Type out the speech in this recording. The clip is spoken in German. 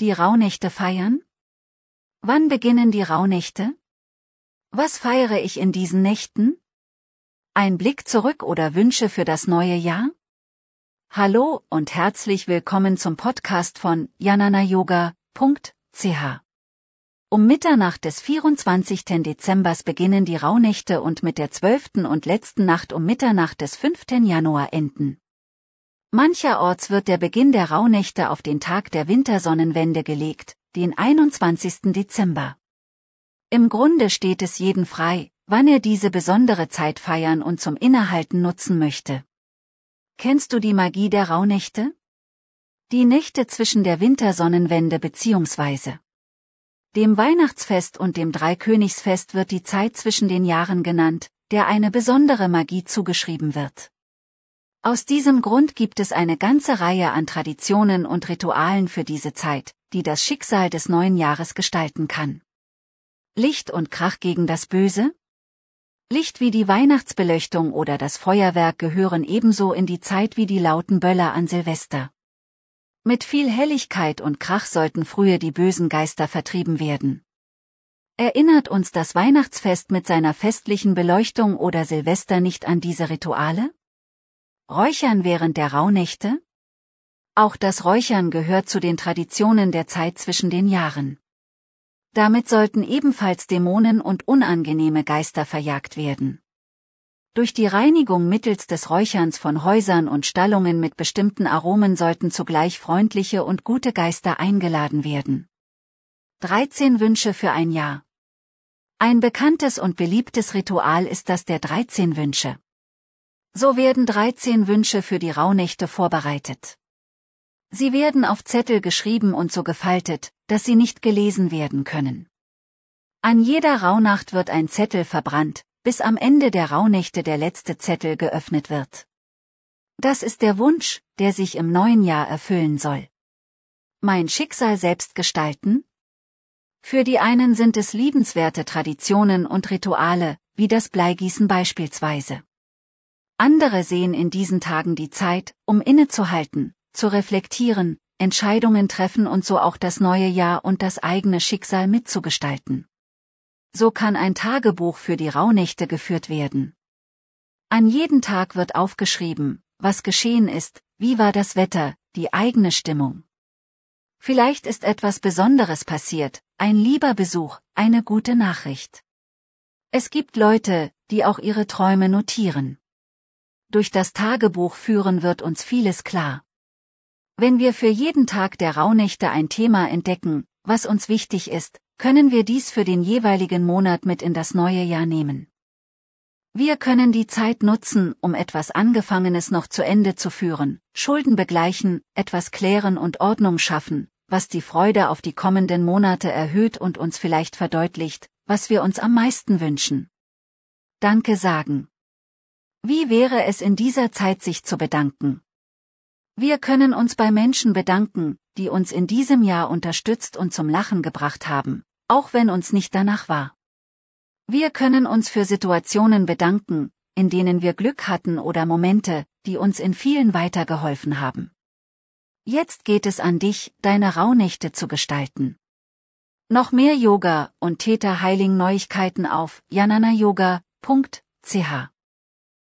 Die Rauhnächte feiern? Wann beginnen die Rauhnächte? Was feiere ich in diesen Nächten? Ein Blick zurück oder Wünsche für das neue Jahr? Hallo und herzlich willkommen zum Podcast von jananayoga.ch. Um Mitternacht des 24. Dezembers beginnen die Rauhnächte und mit der zwölften und letzten Nacht um Mitternacht des 5. Januar enden. Mancherorts wird der Beginn der Rauhnächte auf den Tag der Wintersonnenwende gelegt, den 21. Dezember. Im Grunde steht es jeden frei, wann er diese besondere Zeit feiern und zum Innehalten nutzen möchte. Kennst du die Magie der Rauhnächte? Die Nächte zwischen der Wintersonnenwende bzw. dem Weihnachtsfest und dem Dreikönigsfest wird die Zeit zwischen den Jahren genannt, der eine besondere Magie zugeschrieben wird. Aus diesem Grund gibt es eine ganze Reihe an Traditionen und Ritualen für diese Zeit, die das Schicksal des neuen Jahres gestalten kann. Licht und Krach gegen das Böse? Licht wie die Weihnachtsbeleuchtung oder das Feuerwerk gehören ebenso in die Zeit wie die lauten Böller an Silvester. Mit viel Helligkeit und Krach sollten früher die bösen Geister vertrieben werden. Erinnert uns das Weihnachtsfest mit seiner festlichen Beleuchtung oder Silvester nicht an diese Rituale? Räuchern während der Rauhnächte? Auch das Räuchern gehört zu den Traditionen der Zeit zwischen den Jahren. Damit sollten ebenfalls Dämonen und unangenehme Geister verjagt werden. Durch die Reinigung mittels des Räucherns von Häusern und Stallungen mit bestimmten Aromen sollten zugleich freundliche und gute Geister eingeladen werden. 13 Wünsche für ein Jahr. Ein bekanntes und beliebtes Ritual ist das der 13 Wünsche. So werden 13 Wünsche für die Rauhnächte vorbereitet. Sie werden auf Zettel geschrieben und so gefaltet, dass sie nicht gelesen werden können. An jeder Rauhnacht wird ein Zettel verbrannt, bis am Ende der Rauhnächte der letzte Zettel geöffnet wird. Das ist der Wunsch, der sich im neuen Jahr erfüllen soll. Mein Schicksal selbst gestalten? Für die einen sind es liebenswerte Traditionen und Rituale, wie das Bleigießen beispielsweise. Andere sehen in diesen Tagen die Zeit, um innezuhalten, zu reflektieren, Entscheidungen treffen und so auch das neue Jahr und das eigene Schicksal mitzugestalten. So kann ein Tagebuch für die Rauhnächte geführt werden. An jeden Tag wird aufgeschrieben, was geschehen ist, wie war das Wetter, die eigene Stimmung. Vielleicht ist etwas Besonderes passiert, ein lieber Besuch, eine gute Nachricht. Es gibt Leute, die auch ihre Träume notieren durch das Tagebuch führen wird uns vieles klar. Wenn wir für jeden Tag der Rauhnächte ein Thema entdecken, was uns wichtig ist, können wir dies für den jeweiligen Monat mit in das neue Jahr nehmen. Wir können die Zeit nutzen, um etwas Angefangenes noch zu Ende zu führen, Schulden begleichen, etwas klären und Ordnung schaffen, was die Freude auf die kommenden Monate erhöht und uns vielleicht verdeutlicht, was wir uns am meisten wünschen. Danke sagen. Wie wäre es in dieser Zeit sich zu bedanken? Wir können uns bei Menschen bedanken, die uns in diesem Jahr unterstützt und zum Lachen gebracht haben, auch wenn uns nicht danach war. Wir können uns für Situationen bedanken, in denen wir Glück hatten oder Momente, die uns in vielen weitergeholfen haben. Jetzt geht es an dich, deine Rauhnächte zu gestalten. Noch mehr Yoga und Theta Heiling Neuigkeiten auf jananayoga.ch